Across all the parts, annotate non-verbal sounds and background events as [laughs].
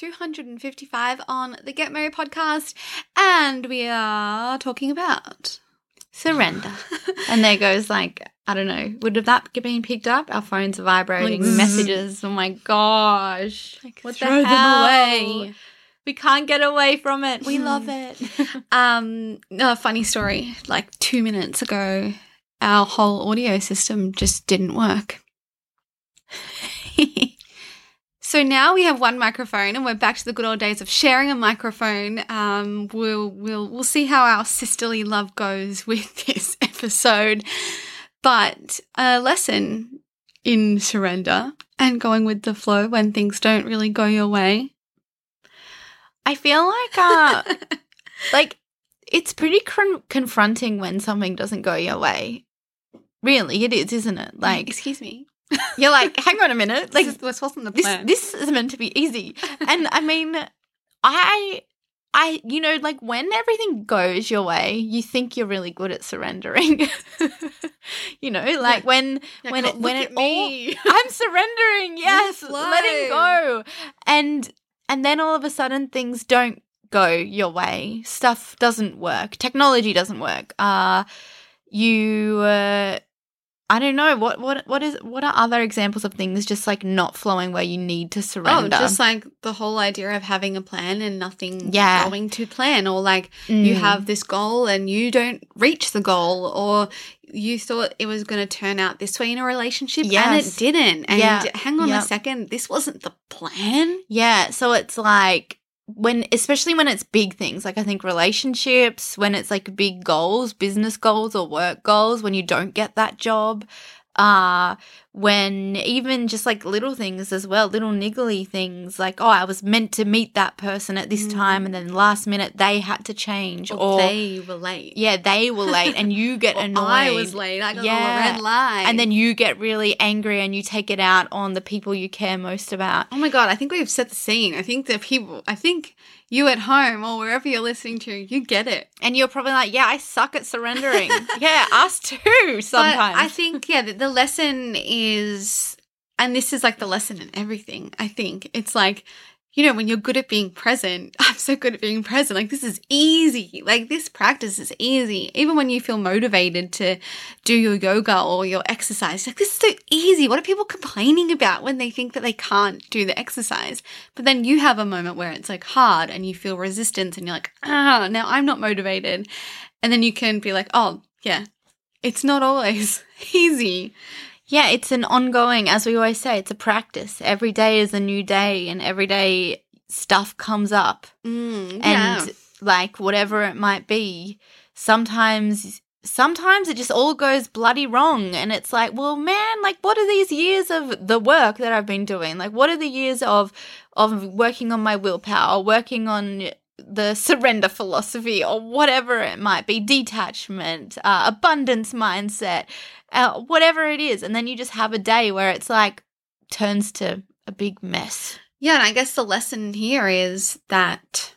255 on the Get Merry podcast, and we are talking about surrender. [laughs] and there goes like I don't know. Would have that been picked up? Our phones are vibrating, Like, messages. Oh my gosh! Like, what throw the them hell? away. We can't get away from it. We love it. [laughs] Um, a funny story. Like two minutes ago, our whole audio system just didn't work. So now we have one microphone, and we're back to the good old days of sharing a microphone. Um, we'll we'll we'll see how our sisterly love goes [laughs] with this episode, but a lesson in surrender and going with the flow when things don't really go your way. I feel like uh, [laughs] like it's pretty con- confronting when something doesn't go your way. Really, it is, isn't it? Like excuse me. You're like, hang on a minute, like This, this wasn't the plan. this is meant to be easy. And i mean i i you know like when everything goes your way you think you're really good at surrendering. [laughs] You know like when Like, when "Oh, it when it at all [laughs] i'm surrendering. Yes letting go. And and then all of a sudden things don't go your way. Stuff doesn't work. Technology doesn't work. Uh you uh I don't know what what what is what are other examples of things just like not flowing where you need to surrender. Oh, just like the whole idea of having a plan and nothing Yeah. going to plan, or like you Mm. have this goal and you don't reach the goal, or you thought it was going to turn out this way in a relationship and it didn't. And Yeah. hang on a second, this wasn't the plan. Yeah, so it's like when especially when it's big things, like I think relationships, when it's like big goals, business goals or work goals, when you don't get that job, uh when even just like little things as well, little niggly things like oh, I was meant to meet that person at this Mm. time and then last minute they had to change Or, or, they were late. yeah, they were late and you get [laughs] annoyed. I was late. I got Yeah. the red line. and then you get really angry and you take it out on the people you care most about. Oh my god, I think we've set the scene. I think the people I think you at home or wherever you're listening to, you get it. And you're probably like, yeah, I suck at surrendering. [laughs] yeah, us too sometimes. But I think, yeah, the, the lesson is, and this is like the lesson in everything, I think. It's like, you know, when you're good at being present, [laughs] I'm so good at being present. Like, this is easy. Like, this practice is easy. Even when you feel motivated to do your yoga or your exercise, like, this is so easy. What are people complaining about when they think that they can't do the exercise? But then you have a moment where it's like hard and you feel resistance and you're like, ah, now I'm not motivated. And then you can be like, oh, yeah, it's not always [laughs] easy. Yeah, it's an ongoing, as we always say, it's a practice. Every day is a new day, and every day stuff comes up. Mm, And like whatever it might be, sometimes. Sometimes it just all goes bloody wrong, and it's like, well, man, like, what are these years of the work that I've been doing? Like, what are the years of of working on my willpower, working on the surrender philosophy, or whatever it might be, detachment, uh, abundance mindset, uh, whatever it is, and then you just have a day where it's like turns to a big mess. yeah, and I guess the lesson here is that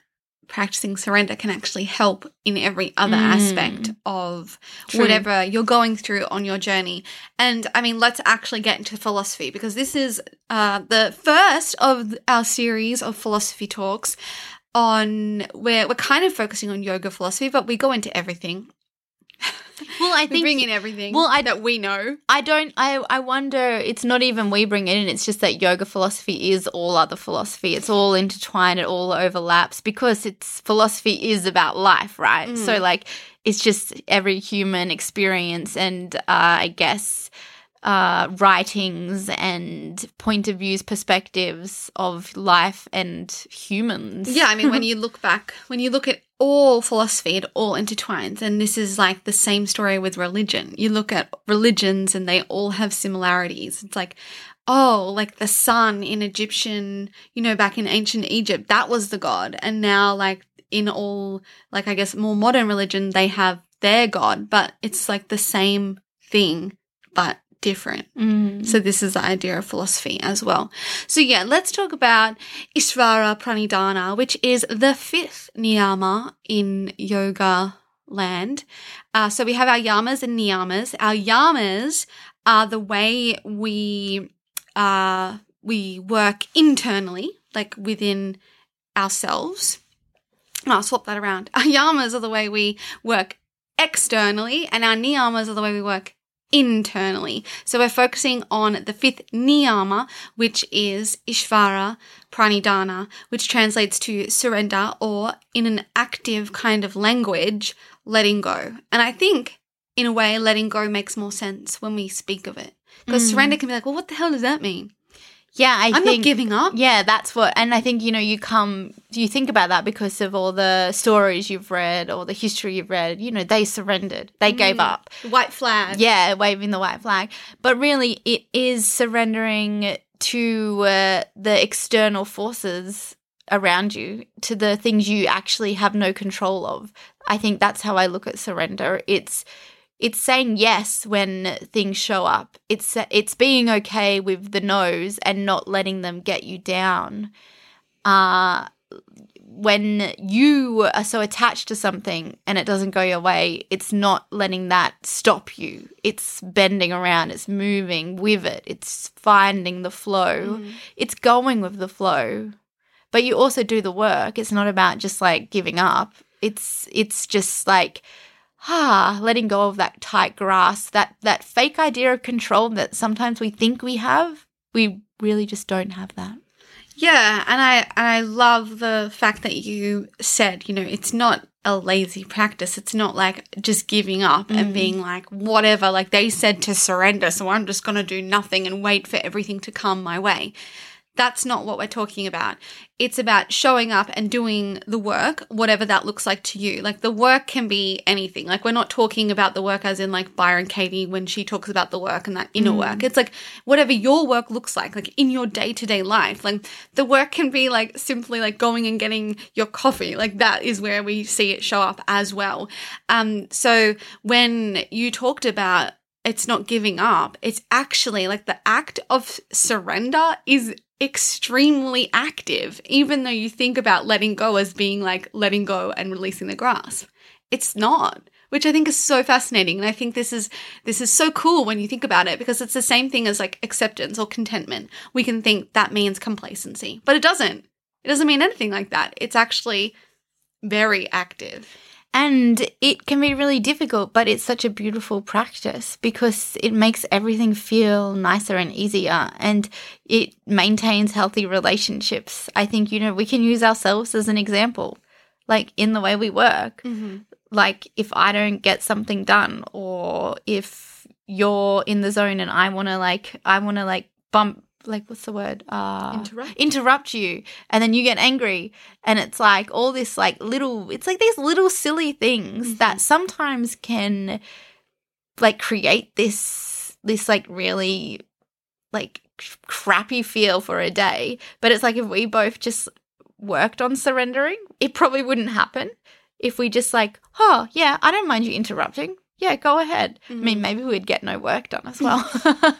practicing surrender can actually help in every other Mm. aspect of True. whatever you're going through on your journey. And I mean, let's actually get into philosophy because this is uh, the first of our series of philosophy talks on where we're kind of focusing on yoga philosophy, but we go into everything. Well, I [laughs] We think bring in everything well, I- that we know. I don't. I I wonder. It's not even we bring it in. It's just that yoga philosophy is all other philosophy. It's all intertwined. It all overlaps because it's philosophy is about life, right? Mm. So like, it's just every human experience, and uh, I guess uh, writings and point of views, perspectives of life and humans. Yeah, I mean, when [laughs] you look back, when you look at all philosophy, it all intertwines. And this is like the same story with religion. You look at religions and they all have similarities. It's like, oh, like the sun in Egyptian, you know, back in ancient Egypt, that was the god. And now, like, in all, like, I guess more modern religion, they have their god, but it's like the same thing, but different. Mm. So this is the idea of philosophy as well. So yeah, let's talk about Ishvara Pranidhana, which is the fifth niyama in yoga land. Uh, so we have our yamas and niyamas. Our yamas are the way we uh, we work internally, like within ourselves. I'll swap that around. [laughs] Our yamas are the way we work externally, and our niyamas are the way we work internally. So we're focusing on the fifth niyama, which is Ishvara Pranidhana, which translates to surrender or in an active kind of language, letting go. And I think in a way, letting go makes more sense when we speak of it. Because mm. surrender can be like, well, what the hell does that mean? Yeah, I I'm think not giving up. Yeah, that's what, and I think you know you come, you think about that because of all the stories you've read or the history you've read. You know, they surrendered, they gave up. White flag. Yeah, waving the white flag. But really, it is surrendering to uh, the external forces around you, to the things you actually have no control of. I think that's how I look at surrender. It's it's saying yes when things show up. It's it's being okay with the no's and not letting them get you down. Uh when you are so attached to something and it doesn't go your way, it's not letting that stop you. It's bending around, it's moving with it, it's finding the flow, it's going with the flow. But you also do the work. It's not about just like giving up. It's it's just like ah, letting go of that tight grasp, that that fake idea of control that sometimes we think we have. We really just don't have that. Yeah, and I and I love the fact that you said, you know, it's not a lazy practice. It's not like just giving up and being like whatever, like they said to surrender, so I'm just going to do nothing and wait for everything to come my way. That's not what we're talking about. It's about showing up and doing the work, whatever that looks like to you. Like the work can be anything. Like we're not talking about the work as in like Byron Katie when she talks about the work and that inner work. It's like whatever your work looks like, like in your day to day life. Like the work can be like simply like going and getting your coffee. Like that is where we see it show up as well. Um, so when you talked about it's not giving up, it's actually like the act of surrender is extremely active, even though you think about letting go as being like letting go and releasing the grasp. It's not, which I think is so fascinating. And I think this is this is so cool when you think about it because it's the same thing as like acceptance or contentment. We can think that means complacency, but it doesn't. It doesn't mean anything like that. It's actually very active. And it can be really difficult, but it's such a beautiful practice because it makes everything feel nicer and easier and it maintains healthy relationships. I think, you know, we can use ourselves as an example, like in the way we work. Mm-hmm. Like if I don't get something done or if you're in the zone and I want to like, I want to like bump, like, what's the word? Uh, Interrupt. interrupt you. And then you get angry. And it's like all this like little it's like these little silly things that sometimes can like create this this like really like crappy feel for a day. But it's like if we both just worked on surrendering it probably wouldn't happen. If we just like oh yeah i don't mind you interrupting yeah go ahead i mean mm-hmm. maybe we'd get no work done as well [laughs]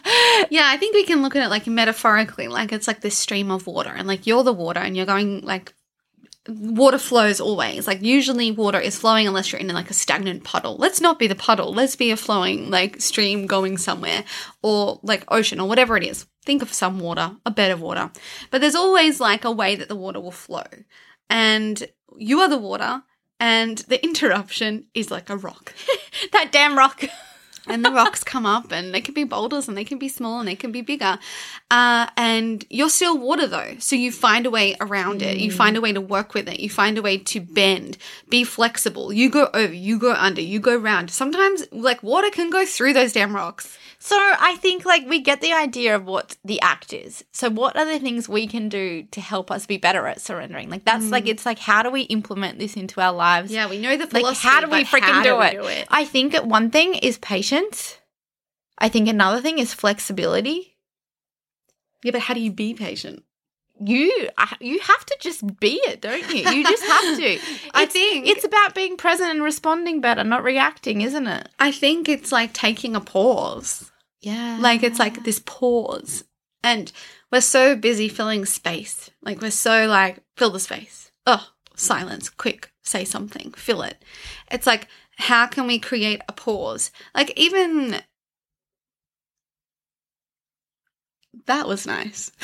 Yeah, I think we can look at it like metaphorically, like it's like this stream of water, and like you're the water, and you're going like water flows always. Like usually, water is flowing unless you're in like a stagnant puddle. Let's not be the puddle. Let's be a flowing like stream going somewhere, or like ocean, or whatever it is. Think of some water, a bed of water, but there's always like a way that the water will flow, and you are the water. And the interruption is like a rock. [laughs] that damn rock and the rocks come up and they can be boulders and they can be small and they can be bigger uh, and you're still water though so you find a way around it you find a way to work with it you find a way to bend be flexible you go over you go under you go round sometimes like water can go through those damn rocks So I think like we get the idea of what the act is. So what are the things we can do to help us be better at surrendering? Like that's like it's like how do we implement this into our lives? yeah we know the Like philosophy how do we freaking do, we it? do it I think that one thing is patience. I think another thing is flexibility. yeah but how do you be patient You uh, you have to just be it, don't you? You just have to. [laughs] I It's- think- it's about being present and responding better, not reacting, isn't it? i think it's like taking a pause Yeah. Like it's like this pause. And we're so busy filling space. Like we're so like, fill the space. Oh, silence, quick, say something, fill it. It's like, how can we create a pause? Like even that was nice. [laughs]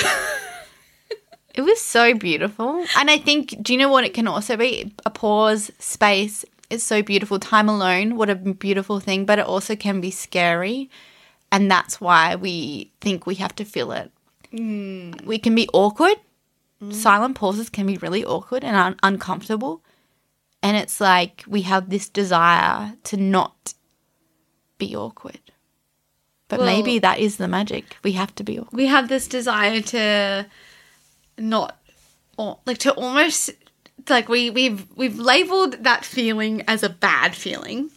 It was so beautiful. And I think, do you know what it can also be? A pause, space. It's so beautiful. Time alone, what a beautiful thing. But it also can be scary. And that's why we think we have to feel it. Mm. We can be awkward. Mm. Silent pauses can be really awkward and un- uncomfortable. And it's like we have this desire to not be awkward. But Well- maybe that is the magic. We have to be awkward. we have this desire to not like to almost like we we've we've labeled that feeling as a bad feeling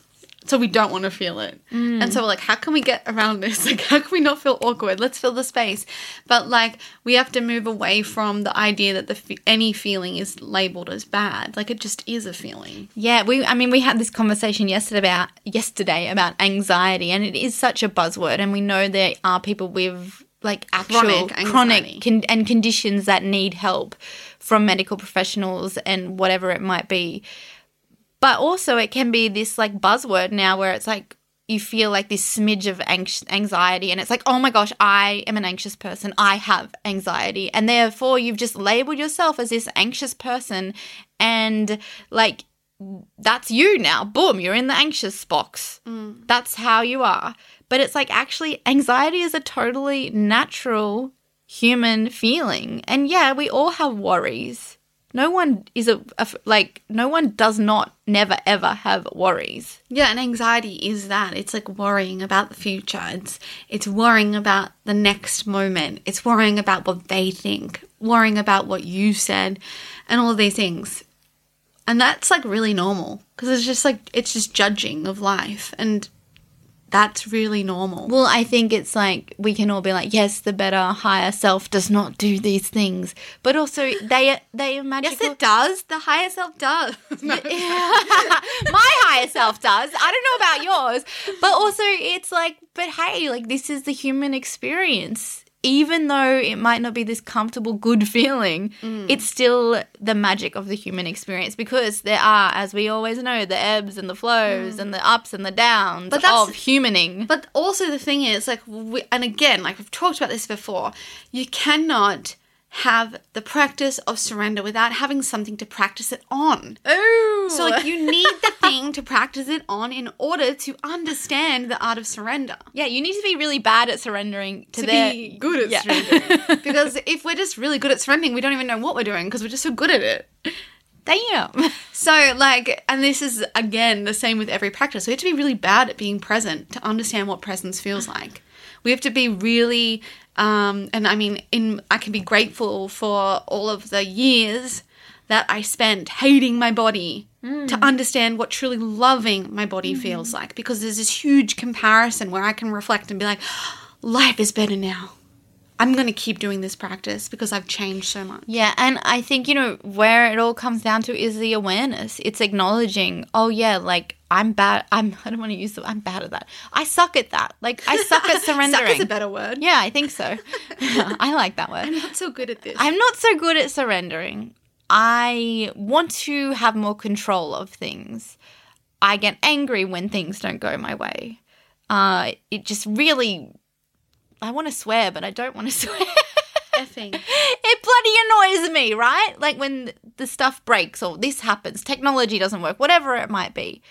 so we don't want to feel it. Mm. And so we're like how can we get around this? [laughs] Like how can we not feel awkward? Let's fill the space. But like we have to move away from the idea that the any feeling is labeled as bad. Like it just is a feeling. Yeah, we I mean we had this conversation yesterday about yesterday about anxiety and it is such a buzzword and we know there are people with like actual Chronic chronic, con- and conditions that need help from medical professionals and whatever it might be. But also it can be this like buzzword now where it's like you feel like this smidge of anx- anxiety and it's like oh my gosh i am an anxious person. I have anxiety. And therefore you've just labeled yourself as this anxious person and like that's you now. Boom you're in the anxious box. Mm. That's how you are. But it's like actually anxiety is a totally natural human feeling. And yeah we all have worries no one is a, a like no one does not never ever have worries Yeah, and anxiety is that. It's like worrying about the future. It's it's worrying about the next moment. It's worrying about what they think, worrying about what you said, and all of these things. And that's like really normal because it's just like it's just judging of life and that's really normal. Well, I think it's like we can all be like, yes, the better higher self does not do these things, but also they they are yes, it does. The higher self does. [laughs] No. [laughs] My higher self does. I don't know about yours, but also it's like, but hey, like this is the human experience. Even though it might not be this comfortable, good [laughs] feeling, Mm. it's still the magic of the human experience because there are, as we always know, the ebbs and the flows and the ups and the downs Mm. But that's- of humaning. But also the thing is, like, we, and again, like we've talked about this before, you cannot have the practice of surrender without having something to practice it on. Oh, So, like, you need the thing to practice it on in order to understand the art of surrender. Yeah, you need to be really bad at surrendering to, To their- be good at Yeah. surrendering. [laughs] because if we're just really good at surrendering, we don't even know what we're doing because we're just so good at it. Damn. So, like, and this is again the same with every practice. We have to be really bad at being present to understand what presence feels like. We have to be really, um, and I mean, in I can be grateful for all of the years that I spent hating my body to understand what truly loving my body feels like. Because there's this huge comparison where I can reflect and be like, life is better now. I'm going to keep doing this practice because I've changed so much. Yeah, and I think, you know, where it all comes down to is the awareness. It's acknowledging, oh yeah, like I'm bad [laughs] I'm I don't want to use the I'm bad at that. I suck at that. Like I suck at surrendering. [laughs] Suck is a better word. yeah, I think so. [laughs] I like that word. I'm not so good at this. I'm not so good at surrendering. I want to have more control of things. I get angry when things don't go my way. Uh, it just really, I want to swear, but I don't want to [laughs] swear. effing. it bloody annoys me, right? Like when the stuff breaks or this happens, technology doesn't work, whatever it might be.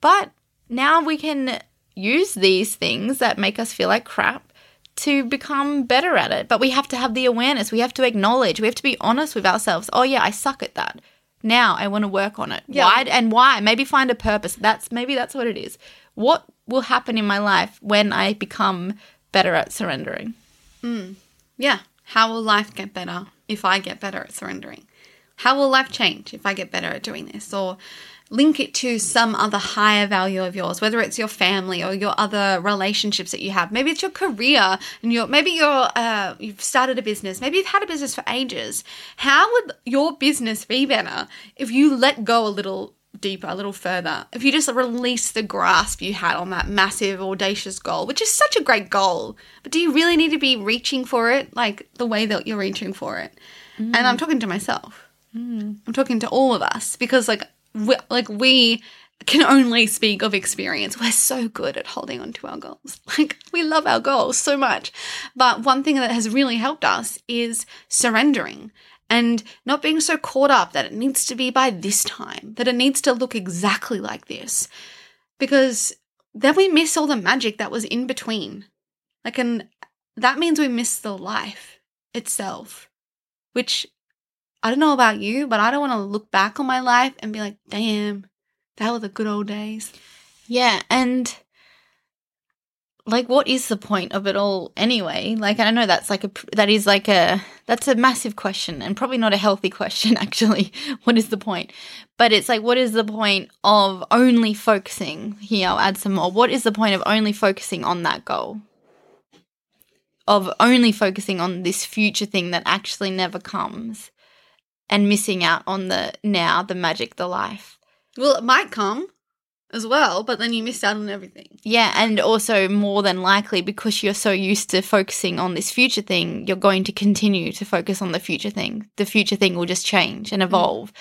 But now we can use these things that make us feel like crap to become better at it. But we have to have the awareness. We have to acknowledge. We have to be honest with ourselves. Oh yeah, I suck at that. Now I want to work on it. Yeah. Why and why? Maybe find a purpose. That's maybe that's what it is. What will happen in my life when I become better at surrendering? Yeah. How will life get better if I get better at surrendering? How will life change if I get better at doing this? Or link it to some other higher value of yours, whether it's your family or your other relationships that you have. Maybe it's your career and your maybe you're uh, you've started a business. Maybe you've had a business for ages. How would your business be better if you let go a little deeper, a little further? If you just release the grasp you had on that massive, audacious goal, which is such a great goal, but do you really need to be reaching for it like the way that you're reaching for it? And I'm mm. talking to myself. Mm. I'm talking to all of us because like we, like we can only speak of experience. We're so good at holding on to our goals. [laughs] Like we love our goals so much. But one thing that has really helped us is surrendering and not being so caught up that it needs to be by this time, that it needs to look exactly like this. Because then we miss all the magic that was in between. Like and that means we miss the life itself, which I don't know about you, but I don't want to look back on my life and be like, damn, that were the good old days. Yeah, and like what is the point of it all anyway? Like I know that's like a that is like a that's a massive question and probably not a healthy [laughs] question actually. What is the point? But it's like what is the point of only focusing? Here I'll add some more. What is the point of only focusing on that goal? Of only focusing on this future thing that actually never comes and missing out on the now, the magic, the life. Well, it might come as well, but then you missed out on everything. Yeah, and also more than likely because you're so used to focusing on this future thing, you're going to continue to focus on the future thing. The future thing will just change and mm. evolve.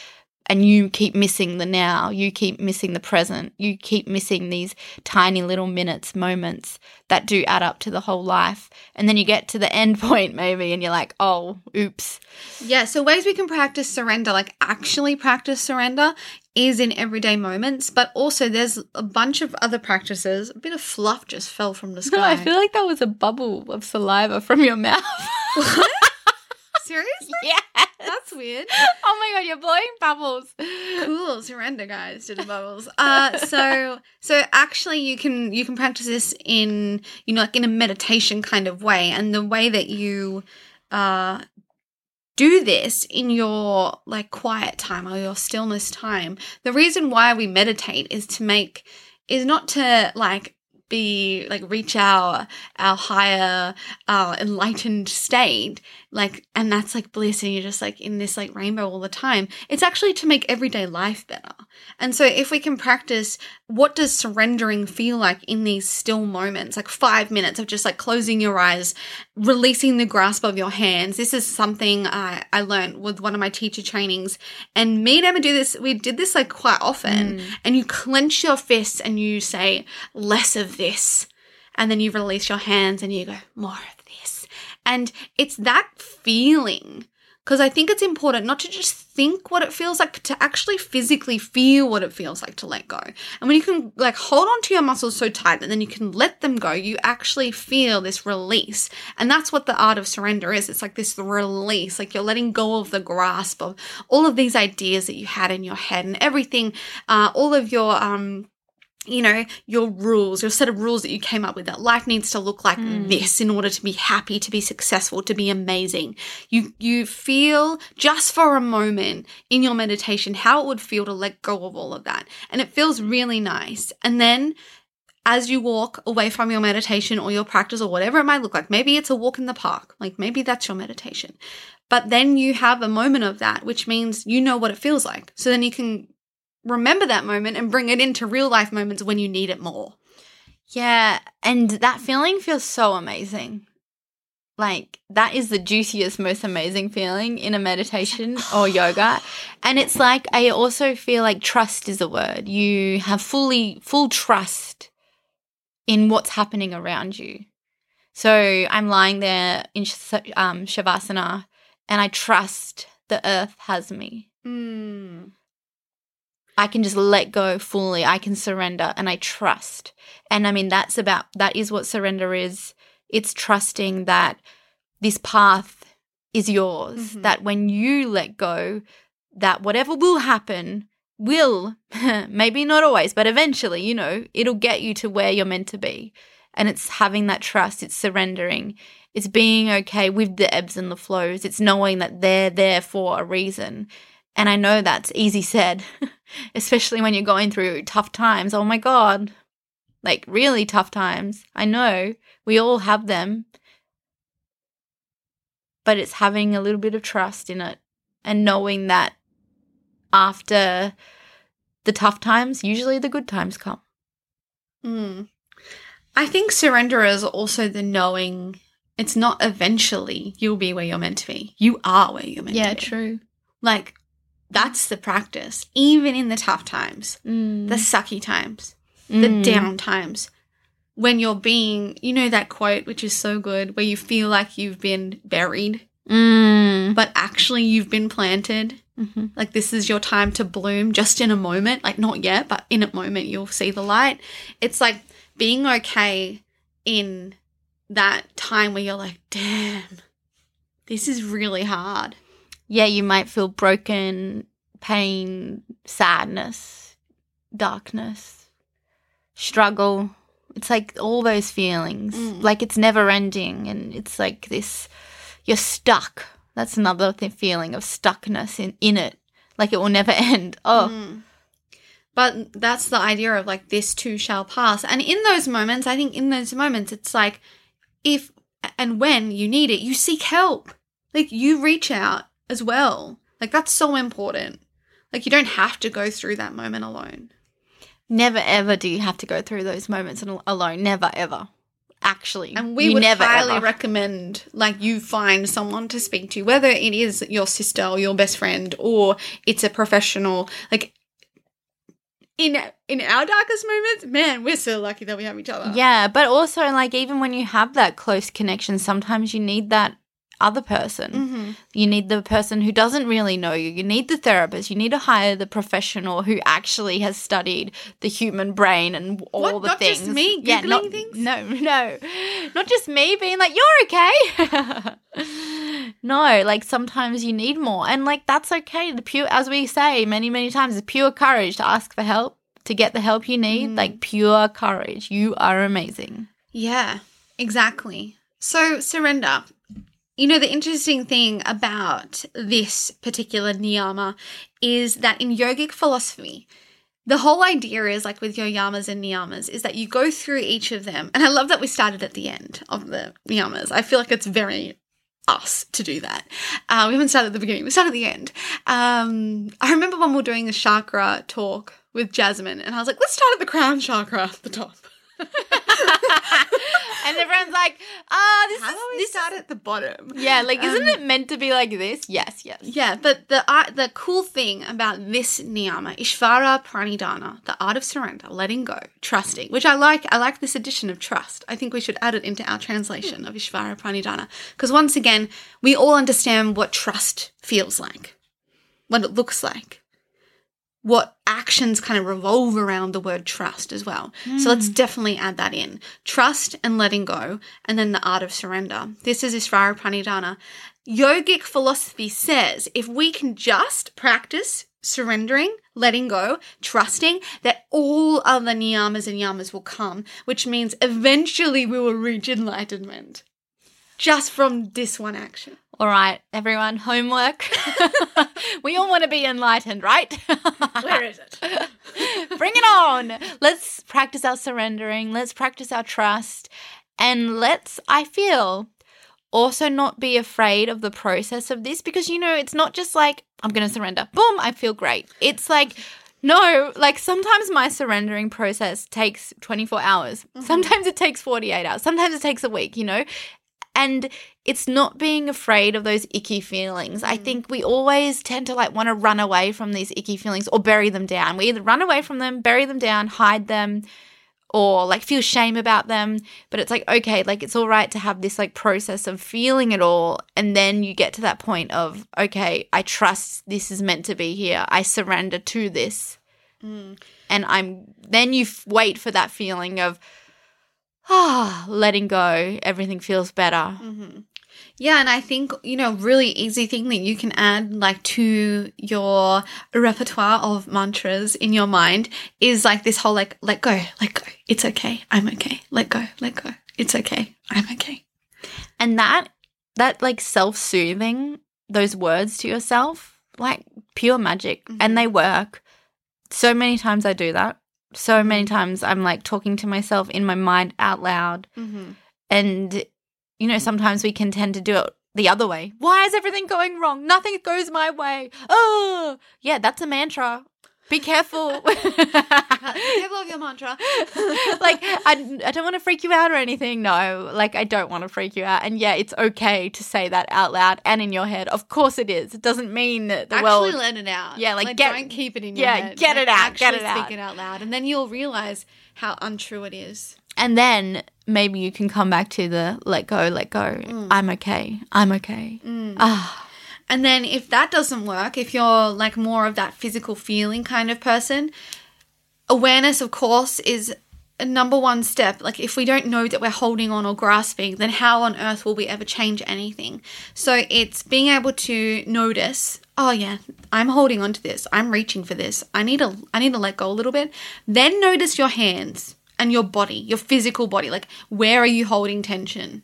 And you keep missing the now, you keep missing the present, you keep missing these tiny little minutes, moments that do add up to the whole life. And then you get to the [laughs] end point, maybe, and you're like, oh, oops. Yeah, so ways we can practice surrender, like actually practice surrender, is in everyday moments, but also there's a bunch of other practices. A bit of fluff just fell from the [laughs] sky. No, I feel like that was a bubble of saliva from your [laughs] mouth. Seriously? [laughs] yeah. That's weird. Oh my god, you're blowing bubbles. cool surrender guys to the bubbles uh so [laughs] so actually you can you can practice this in you know like in a meditation kind of way and the way that you uh do this in your like quiet time or your stillness time the reason why we meditate is to make is not to like be like reach our our higher uh enlightened state like and that's like bliss and you're just like in this like rainbow all the time. It's actually to make everyday life better and so if we can practice what does surrendering feel like in these still moments? Like 5 minutes of just like closing your eyes releasing the grasp of your hands. This is something i i learned with one of my teacher trainings. And me and emma do this we did this like quite often. Mm. And you clench your fists and you say less of this. And then you release your hands and you go more of this. And it's that feeling because I think it's important not to just think what it feels like, but to actually physically feel what it feels like to let go. And when you can like hold on to your muscles so tight and then you can let them go, you actually feel this release. And that's what the art of surrender is. It's like this release, like you're letting go of the grasp of all of these ideas that you had in your head and everything, uh, all of your, um, you know, your rules, your set of rules that you came up with that life needs to look like mm. this in order to be happy, to be successful, to be amazing. You you feel just for a moment in your meditation how it would feel to let go of all of that. And it feels really nice. And then as you walk away from your meditation or your practice or whatever it might look like, maybe it's a walk in the park, like maybe that's your meditation. But then you have a moment of that, which means you know what it feels like. So then you can remember that moment and bring it into real life moments when you need it more. Yeah, and that feeling feels so amazing. Like that is the juiciest, most amazing feeling in a meditation or [sighs] yoga. And it's like I also feel like trust is a word. You have fully full trust in what's happening around you. So I'm lying there in um, shavasana, and I trust the earth has me. Mm. I can just let go fully. I can surrender and I trust. And I mean, that's about, that is what surrender is. It's trusting that this path is yours, Mhm. that when you let go, that whatever will happen will, [laughs] maybe not always, but eventually, you know, it'll get you to where you're meant to be. And it's having that trust, it's surrendering, it's being okay with the ebbs and the flows, it's knowing that they're there for a reason. And I know that's easy said, [laughs] especially when you're going through tough times. Oh my God. Like really tough times. I know we all have them. But it's having a little bit of trust in it and knowing that after the tough times, usually the good times come. Mm. I think surrender is also the knowing it's not eventually you'll be where you're meant to be. You are where you're meant to be. Yeah, true. Like, that's the practice. Even in the tough times, Mm. the sucky times, the Mm. down times, when you're being, you know, that quote, which is so good, where you feel like you've been buried, Mm. but actually you've been planted. Mhm. Like, this is your time to bloom just in a moment. Like, not yet, but in a moment you'll see the light. It's like being okay in that time where you're like, damn, this is really hard. Yeah, you might feel broken, pain, sadness, darkness, struggle. It's like all those feelings. Mm. Like it's never ending. And it's like this you're stuck. That's another th- feeling of stuckness in, in it. Like it will never [laughs] end. Oh, Mm. But that's the idea of like this too shall pass. And in those moments, I think in those moments, it's like if and when you need it, you seek help. Like you reach out as well. Like that's so important. Like you don't have to go through that moment alone. never ever do you have to go through those moments alone. Never ever. Actually. And we would never highly ever. recommend like you find someone to speak to, whether it is your sister or your best friend or it's a professional. Like in in our darkest moments, man, we're so lucky that we have each other. Yeah, but also like even when you have that close connection, sometimes you need that other person. hmm You need the person who doesn't really know you. You need the therapist. You need to hire the professional who actually has studied the human brain and all What? the Not things. Not just me yeah, not, things? No, [laughs] no, not just me being like you're okay. [laughs] no, like sometimes you need more, and like that's okay. The pure, as we say many many times, the pure courage to ask for help to get the help you need. Mm. Like pure courage. You are amazing. Yeah, exactly. So, surrender. You know, the interesting thing about this particular niyama is that in yogic philosophy, the whole idea is like with your yamas and niyamas is that you go through each of them. And I love that we started at the end of the niyamas. I feel like it's very us to do that. Uh, we haven't started at the beginning, we started at the end. Um, I remember when we were doing the chakra talk with Jasmine, and I was like, let's start at the crown chakra at the top. [laughs] [laughs] and everyone's like, ah, this How is we this start at the bottom? Yeah, like isn't Um, it meant to be like this? Yes, yes. Yeah, but the art, the cool thing about this niyama, Ishvara Pranidhana, the art of surrender, letting go, trusting, which I like. I like this addition of trust. I think we should add it into our translation of Ishvara Pranidhana because once again, we all understand what trust feels like, what it looks like. What actions kind of revolve around the word trust as well. So let's hmm. definitely add that in. Trust and letting go, and then the art of surrender. This is Ishvara Pranidhana. Yogic philosophy says if we can just practice surrendering, letting go, trusting that all other niyamas and yamas will come, which means eventually we will reach enlightenment. Just from this one action. All right, everyone, homework. [laughs] we all want to be enlightened, right? Where is it? [laughs] Bring it on. Let's practice our surrendering. Let's practice our trust. And let's, I feel, also not be afraid of the process of this because, you know, it's not just like, I'm going to surrender. Boom, I feel great. It's like, no, like sometimes my surrendering process takes 24 hours. Mm-hmm. Sometimes it takes 48 hours. Sometimes it takes a week, you know? And it's not being afraid of those icky feelings. I mm. think we always tend to like want to run away from these icky feelings or bury them down. We either run away from them, bury them down, hide them, or like feel shame about them. But it's like, okay, like it's all right to have this like process of feeling it all. And then you get to that point of, okay, I trust this is meant to be here. I surrender to this. Mm. And I'm then you f- wait for that feeling of ah, letting go, everything feels better. Mm-hmm. Yeah, and I think, you know, really easy thing that you can add like to your repertoire of mantras in your mind is like this whole like let go, let go. It's okay. I'm okay. Let go, let go. It's okay. I'm okay. And that that like self-soothing those words to yourself, like pure magic and mm-hmm. they work. So many times I do that. So many mm-hmm. times I'm like talking to myself in my mind out loud. Mm-hmm. And, you know, sometimes we can tend to do it the other way. Why is everything going wrong? Nothing goes my way. Oh, yeah, that's a mantra. Be careful. [laughs] Careful of your mantra. [laughs] like, I, I don't want to freak you out or anything. No, like, I don't want to freak you out. And yeah, it's okay to say that out loud and in your head. Of course it is. It doesn't mean that the actually world. let it out. Yeah, like, get- don't keep it in your yeah, head. get Like, it out, Actually get it out. speak it out loud, and then you'll realize how untrue it is. And then maybe you can come back to the let go, let go. Mm. I'm okay. I'm okay. Ah, And then if that doesn't work, if you're like more of that physical feeling kind of person, awareness, of course, is a number one step. Like if we don't know that we're holding on or grasping, then how on earth will we ever change anything? So it's being able to notice, oh yeah, I'm holding on to this. I'm reaching for this. I need to I need to let go a little bit. Then notice your hands and your body, your physical body. Like where are you holding tension?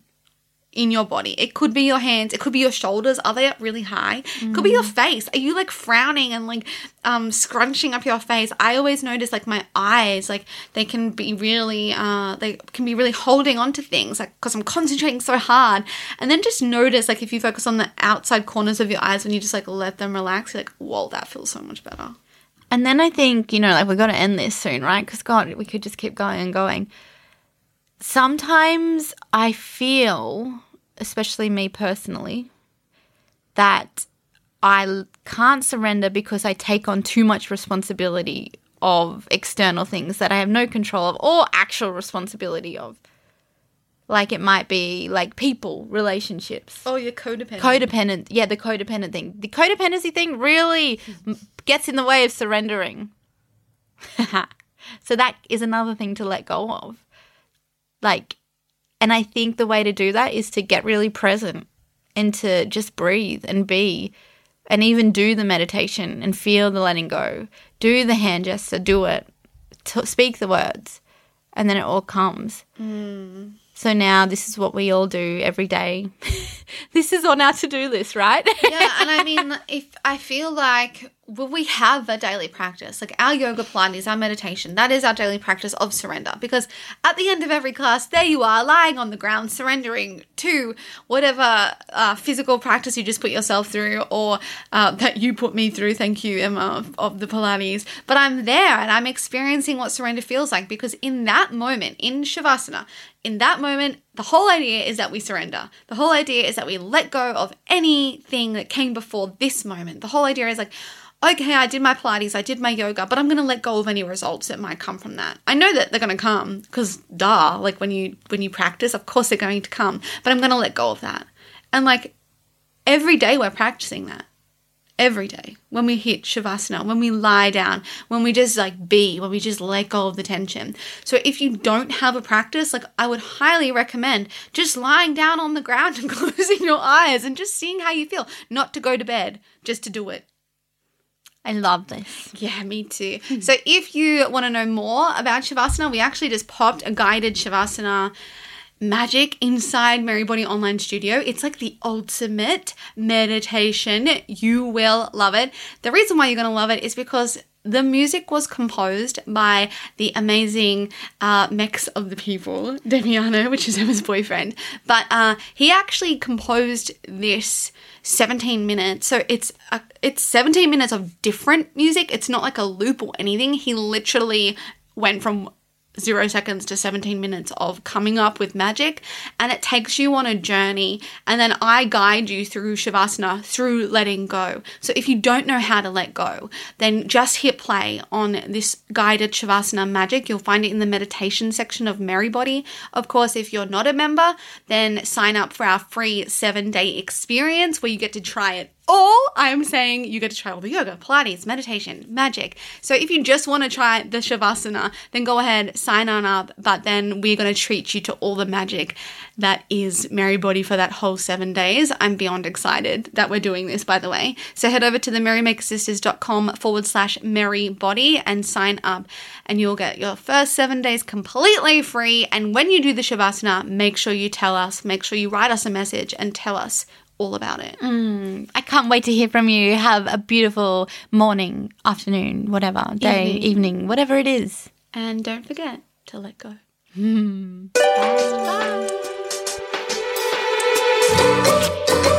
in your body. It could be your hands, it could be your shoulders. Are they up really high? It could be your face. Are you like frowning and like um scrunching up your face? I always notice like my eyes, like they can be really uh they can be really holding on to things like because I'm concentrating so hard. And then just notice like if you focus on the outside corners of your eyes when you just like let them relax, you're like, whoa, that feels so much better. And then I think, you know, like we've got to end this soon, right? Because God, we could just keep going and going. Sometimes I feel, especially me personally, that I can't surrender because I take on too much responsibility of external things that I have no control of or actual responsibility of. Like it might be like people, relationships. Oh, you're codependent. codependent yeah the codependent thing. The codependency thing really gets in the way of surrendering. [laughs] So that is another thing to let go of. Like and i think the way to do that is to get really present and to just breathe and be and even do the meditation and feel the letting go. Do the hand gesture do it. T- speak the words and then it all comes mm. So now this is what we all do every day. [laughs] this is on our to-do list, right? yeah, and I [laughs] mean, if I feel like well, we have a daily practice, like our yoga plan is our meditation, that is our daily practice of surrender. Because at the end of every class, there you are, lying on the ground, surrendering to whatever uh, physical practice you just put yourself through, or uh, that you put me through. Thank you, Emma, of, of the Pilates. But I'm there and I'm experiencing what surrender feels like because in that moment, in Shavasana, in that moment, the whole idea is that we surrender. The whole idea is that we let go of anything that came before this moment. The whole idea is like, okay, I did my Pilates, I did my yoga, but I'm going to let go of any results that might come from that. I know that they're going to come because duh, like when you when you practice, of course they're going to come, but I'm going to let go of that. And like every day we're practicing that every day when we hit shavasana, when we lie down, when we just like be, when we just let go of the tension. So if you don't have a practice, like I would highly recommend just lying down on the ground and [laughs] closing your eyes and just seeing how you feel, not to go to bed, just to do it. I love this. Yeah, me too. So if you want to know more about Shavasana, we actually just popped a guided Shavasana magic inside Merry Body Online Studio. It's like the ultimate meditation. You will love it. The reason why you're going to love it is because the music was composed by the amazing uh, Mex of the People, [laughs] Demiano, which is Emma's boyfriend. But uh, he actually composed this 17 minutes. So it's a, it's 17 minutes of different music. It's not like a loop or anything. He literally went from zero seconds to 17 minutes of coming up with magic and it takes you on a journey and then I guide you through Shavasana through letting go. So if you don't know how to let go, then just hit play on this guided Shavasana magic. You'll find it in the meditation section of Merrybody. Of course, if you're not a member, then sign up for our free seven day experience where you get to try it Or I'm saying you get to try all the yoga, Pilates, meditation, magic. So if you just want to try the Shavasana, then go ahead, sign on up. But then we're going to treat you to all the magic that is Merry Body for that whole seven days. I'm beyond excited that we're doing this, by the way. So head over to the merrymakersisters.com forward slash merry body and sign up, and you'll get your first seven days completely free. And when you do the Shavasana, make sure you tell us, make sure you write us a message and tell us all about it. Mm, I can't wait to hear from you. Have a beautiful morning, afternoon, whatever, day, Evening. evening, whatever it is. And don't forget to let go. Hmm. Imagine